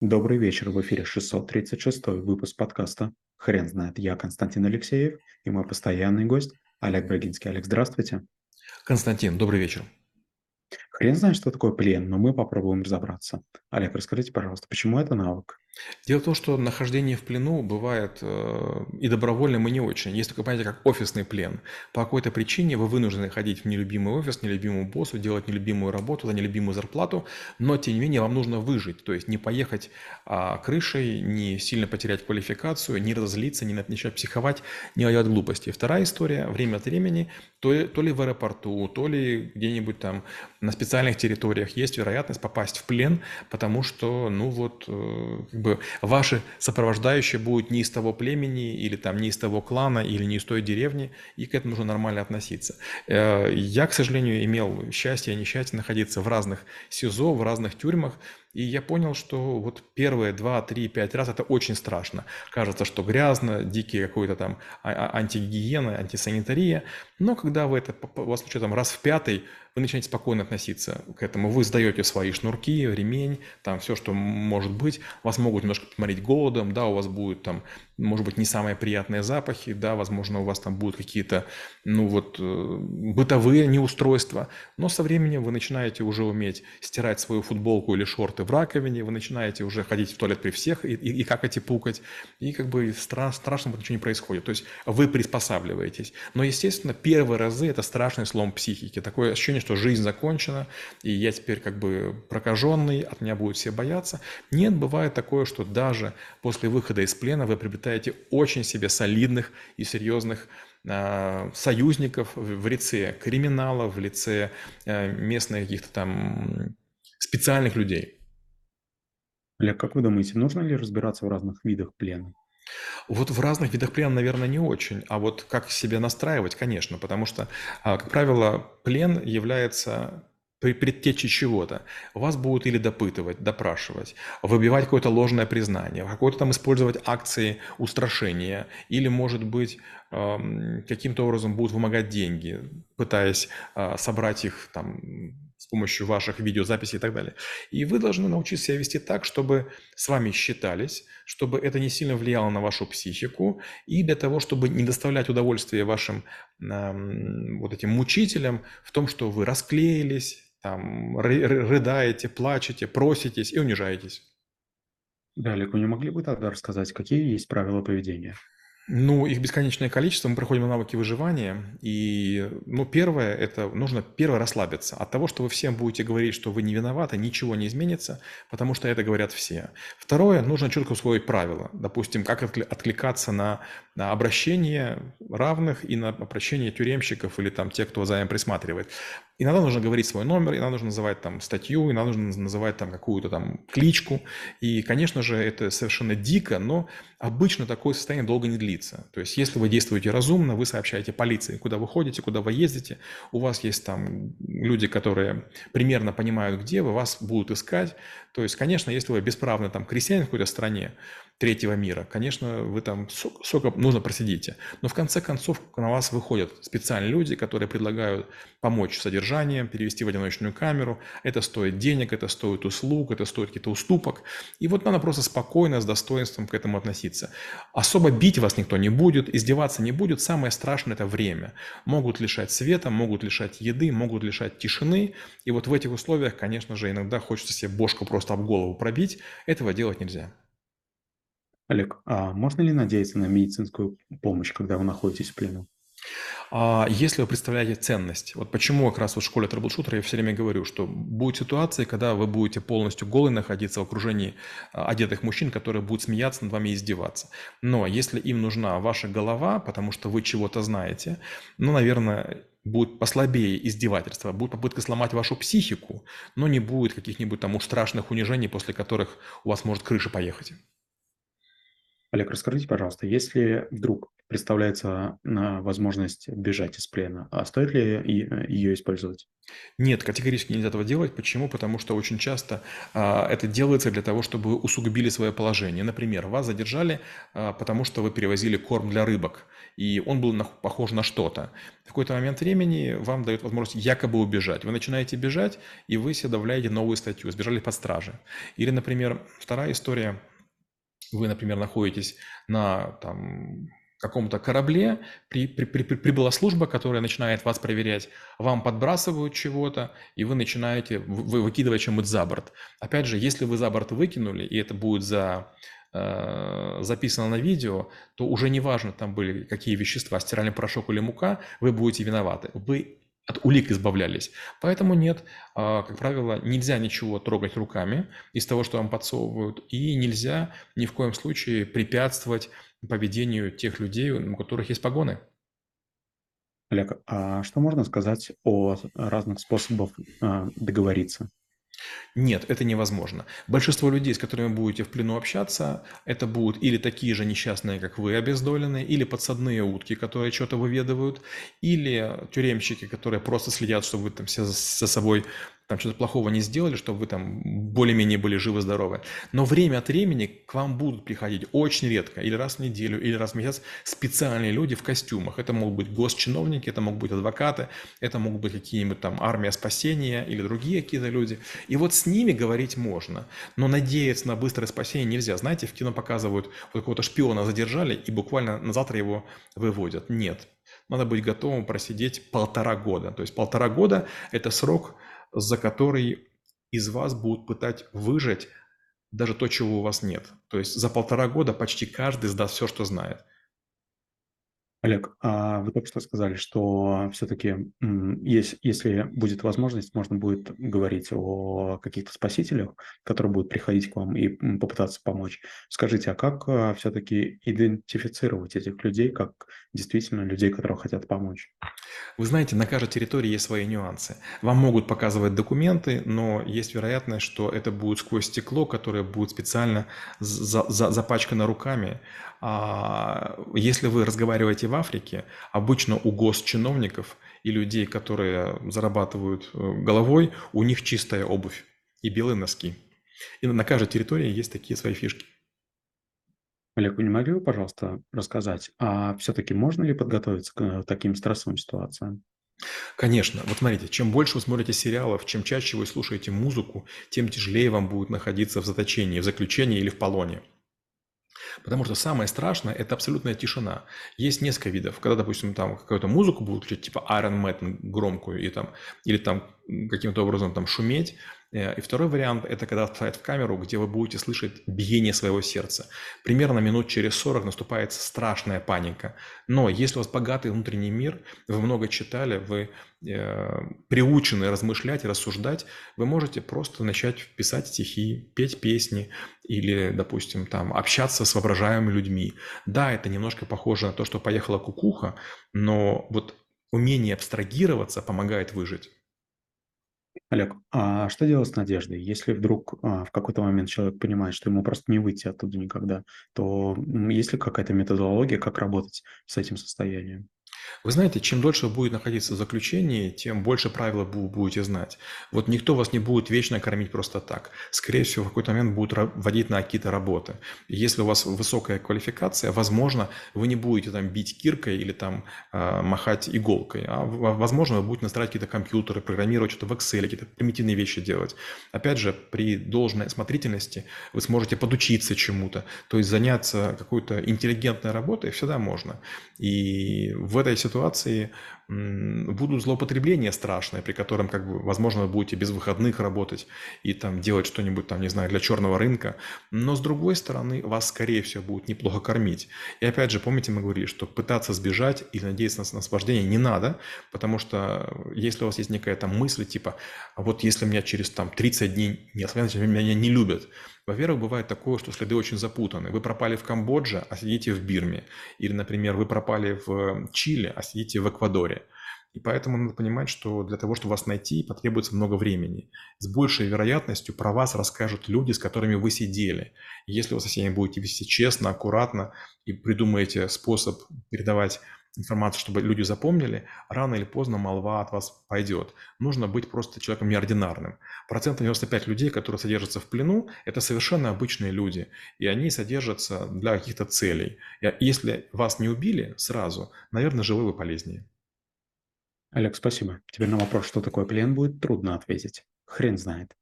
Добрый вечер, в эфире 636 выпуск подкаста «Хрен знает». Я Константин Алексеев и мой постоянный гость Олег Брагинский. Олег, здравствуйте. Константин, добрый вечер. Хрен знает, что такое плен, но мы попробуем разобраться. Олег, расскажите, пожалуйста, почему это навык? Дело в том, что нахождение в плену бывает э, и добровольным, и не очень. Есть такое понятие, как офисный плен. По какой-то причине вы вынуждены ходить в нелюбимый офис, нелюбимому боссу, делать нелюбимую работу за нелюбимую зарплату, но тем не менее вам нужно выжить, то есть не поехать а, крышей, не сильно потерять квалификацию, не разозлиться, не начать психовать, не делать глупости. Вторая история, время от времени, то, то ли в аэропорту, то ли где-нибудь там на специальных территориях есть вероятность попасть в плен, потому что, ну вот, э, как бы ваши сопровождающие будут не из того племени, или там не из того клана, или не из той деревни, и к этому нужно нормально относиться. Э, я, к сожалению, имел счастье и несчастье находиться в разных СИЗО, в разных тюрьмах, и я понял, что вот первые два, три, пять раз это очень страшно. Кажется, что грязно, дикие какой-то там а, а, антигигиена, антисанитария. Но когда вы это, у вас случается там раз в пятый, вы начинаете спокойно относиться к этому. Вы сдаете свои шнурки, ремень, там все, что может быть. Вас могут немножко поморить голодом, да, у вас будет там, может быть, не самые приятные запахи, да, возможно, у вас там будут какие-то, ну вот, э, бытовые неустройства. Но со временем вы начинаете уже уметь стирать свою футболку или шорты в раковине, вы начинаете уже ходить в туалет при всех и, и, и как эти пукать, и как бы стра- страшного ничего не происходит. То есть вы приспосабливаетесь. Но, естественно, первые разы это страшный слом психики. Такое ощущение, ощущение, что жизнь закончена, и я теперь как бы прокаженный, от меня будут все бояться. Нет, бывает такое, что даже после выхода из плена вы приобретаете очень себе солидных и серьезных а, союзников в лице криминала, в лице э, местных каких-то там специальных людей. Олег, как вы думаете, нужно ли разбираться в разных видах плена? Вот в разных видах плена, наверное, не очень. А вот как себя настраивать, конечно. Потому что, а, как правило, плен является при предтече чего-то. Вас будут или допытывать, допрашивать, выбивать какое-то ложное признание, какое-то там использовать акции устрашения, или, может быть, каким-то образом будут вымогать деньги, пытаясь а, собрать их там с помощью ваших видеозаписей и так далее. И вы должны научиться себя вести так, чтобы с вами считались, чтобы это не сильно влияло на вашу психику, и для того, чтобы не доставлять удовольствие вашим э, вот этим мучителям в том, что вы расклеились, там, рыдаете, плачете, проситесь и унижаетесь. Да, Олег, не могли бы тогда рассказать, какие есть правила поведения? Ну, их бесконечное количество. Мы проходим навыки выживания. И, ну, первое, это нужно первое расслабиться. От того, что вы всем будете говорить, что вы не виноваты, ничего не изменится, потому что это говорят все. Второе, нужно четко усвоить правила. Допустим, как откликаться на, на обращение равных и на обращение тюремщиков или там тех, кто за ним присматривает. Иногда нужно говорить свой номер, иногда нужно называть там статью, иногда нужно называть там какую-то там кличку. И, конечно же, это совершенно дико, но обычно такое состояние долго не длится. То есть, если вы действуете разумно, вы сообщаете полиции, куда вы ходите, куда вы ездите, у вас есть там люди, которые примерно понимают, где вы, вас будут искать. То есть, конечно, если вы бесправный там крестьянин в какой-то стране, третьего мира. Конечно, вы там сколько нужно просидите. Но в конце концов на вас выходят специальные люди, которые предлагают помочь с содержанием, перевести в одиночную камеру. Это стоит денег, это стоит услуг, это стоит каких-то уступок. И вот надо просто спокойно, с достоинством к этому относиться. Особо бить вас никто не будет, издеваться не будет. Самое страшное – это время. Могут лишать света, могут лишать еды, могут лишать тишины. И вот в этих условиях, конечно же, иногда хочется себе бошку просто об голову пробить. Этого делать нельзя. Олег, а можно ли надеяться на медицинскую помощь, когда вы находитесь в плену? А если вы представляете ценность, вот почему как раз вот в школе troubleshooter а я все время говорю, что будет ситуация, когда вы будете полностью голый находиться в окружении а, одетых мужчин, которые будут смеяться над вами и издеваться. Но если им нужна ваша голова, потому что вы чего-то знаете, ну, наверное, будет послабее издевательства, будет попытка сломать вашу психику, но не будет каких-нибудь там уж страшных унижений, после которых у вас может крыша поехать. Олег, расскажите, пожалуйста, если вдруг представляется а, возможность бежать из плена, а стоит ли ее использовать? Нет, категорически нельзя этого делать. Почему? Потому что очень часто а, это делается для того, чтобы усугубили свое положение. Например, вас задержали, а, потому что вы перевозили корм для рыбок, и он был похож на что-то. В какой-то момент времени вам дают возможность якобы убежать. Вы начинаете бежать, и вы себе добавляете новую статью, сбежали под стражи. Или, например, вторая история, вы, например, находитесь на там, каком-то корабле, при, при, при, прибыла служба, которая начинает вас проверять, вам подбрасывают чего-то, и вы начинаете вы, выкидывать чем-нибудь за борт. Опять же, если вы за борт выкинули, и это будет за, э, записано на видео, то уже не важно, там были какие вещества, стиральный порошок или мука, вы будете виноваты. Вы от улик избавлялись. Поэтому нет, а, как правило, нельзя ничего трогать руками из того, что вам подсовывают, и нельзя ни в коем случае препятствовать поведению тех людей, у которых есть погоны. Олег, а что можно сказать о разных способах а, договориться? Нет, это невозможно. Большинство людей, с которыми будете в плену общаться, это будут или такие же несчастные, как вы, обездоленные, или подсадные утки, которые что-то выведывают, или тюремщики, которые просто следят, чтобы вы там все за собой там что-то плохого не сделали, чтобы вы там более-менее были живы-здоровы. Но время от времени к вам будут приходить очень редко, или раз в неделю, или раз в месяц специальные люди в костюмах. Это могут быть госчиновники, это могут быть адвокаты, это могут быть какие-нибудь там армия спасения или другие какие-то люди. И вот с ними говорить можно, но надеяться на быстрое спасение нельзя. Знаете, в кино показывают, вот какого-то шпиона задержали и буквально на завтра его выводят. Нет, надо быть готовым просидеть полтора года. То есть полтора года – это срок, за который из вас будут пытать выжать даже то, чего у вас нет. То есть за полтора года почти каждый сдаст все, что знает. Олег, а вы только что сказали, что все-таки, есть, если будет возможность, можно будет говорить о каких-то спасителях, которые будут приходить к вам и попытаться помочь. Скажите, а как а, все-таки идентифицировать этих людей как действительно людей, которые хотят помочь? Вы знаете, на каждой территории есть свои нюансы. Вам могут показывать документы, но есть вероятность, что это будет сквозь стекло, которое будет специально за, за, запачкано руками. А если вы разговариваете в Африке, обычно у госчиновников и людей, которые зарабатывают э, головой, у них чистая обувь и белые носки. И на каждой территории есть такие свои фишки. Олег, вы не могли бы, пожалуйста, рассказать, а все-таки можно ли подготовиться к э, таким стрессовым ситуациям? Конечно. Вот смотрите, чем больше вы смотрите сериалов, чем чаще вы слушаете музыку, тем тяжелее вам будет находиться в заточении, в заключении или в полоне. Потому что самое страшное – это абсолютная тишина. Есть несколько видов. Когда, допустим, там какую-то музыку будут включать, типа Iron Maiden громкую, и там, или там каким-то образом там шуметь, и второй вариант – это когда вставить в камеру, где вы будете слышать биение своего сердца. Примерно минут через 40 наступает страшная паника. Но если у вас богатый внутренний мир, вы много читали, вы э, приучены размышлять и рассуждать, вы можете просто начать писать стихи, петь песни или, допустим, там, общаться с воображаемыми людьми. Да, это немножко похоже на то, что поехала кукуха, но вот умение абстрагироваться помогает выжить. Олег, а что делать с надеждой? Если вдруг а, в какой-то момент человек понимает, что ему просто не выйти оттуда никогда, то есть ли какая-то методология, как работать с этим состоянием? Вы знаете, чем дольше вы будете находиться в заключении, тем больше правил вы будете знать. Вот никто вас не будет вечно кормить просто так. Скорее всего, в какой-то момент будут вводить на какие-то работы. Если у вас высокая квалификация, возможно, вы не будете там бить киркой или там э, махать иголкой, а возможно, вы будете настраивать какие-то компьютеры, программировать что-то в Excel, какие-то примитивные вещи делать. Опять же, при должной осмотрительности вы сможете подучиться чему-то, то есть заняться какой-то интеллигентной работой всегда можно. И в этой ситуации будут злоупотребления страшные, при котором, как бы, возможно, будете без выходных работать и там делать что-нибудь, там, не знаю, для черного рынка. Но, с другой стороны, вас, скорее всего, будут неплохо кормить. И опять же, помните, мы говорили, что пытаться сбежать или надеяться на освобождение не надо, потому что если у вас есть некая там мысль, типа, а вот если меня через там 30 дней не освободят, меня не любят, во-первых, бывает такое, что следы очень запутаны. Вы пропали в Камбодже, а сидите в Бирме. Или, например, вы пропали в Чили, а сидите в Эквадоре. И поэтому надо понимать, что для того, чтобы вас найти, потребуется много времени. С большей вероятностью про вас расскажут люди, с которыми вы сидели. Если вы со всеми будете вести честно, аккуратно и придумаете способ передавать информацию, чтобы люди запомнили, рано или поздно молва от вас пойдет. Нужно быть просто человеком неординарным. Процент 95 людей, которые содержатся в плену, это совершенно обычные люди, и они содержатся для каких-то целей. И Если вас не убили сразу, наверное, живы вы полезнее. Олег, спасибо. Теперь на вопрос, что такое плен, будет трудно ответить. Хрен знает.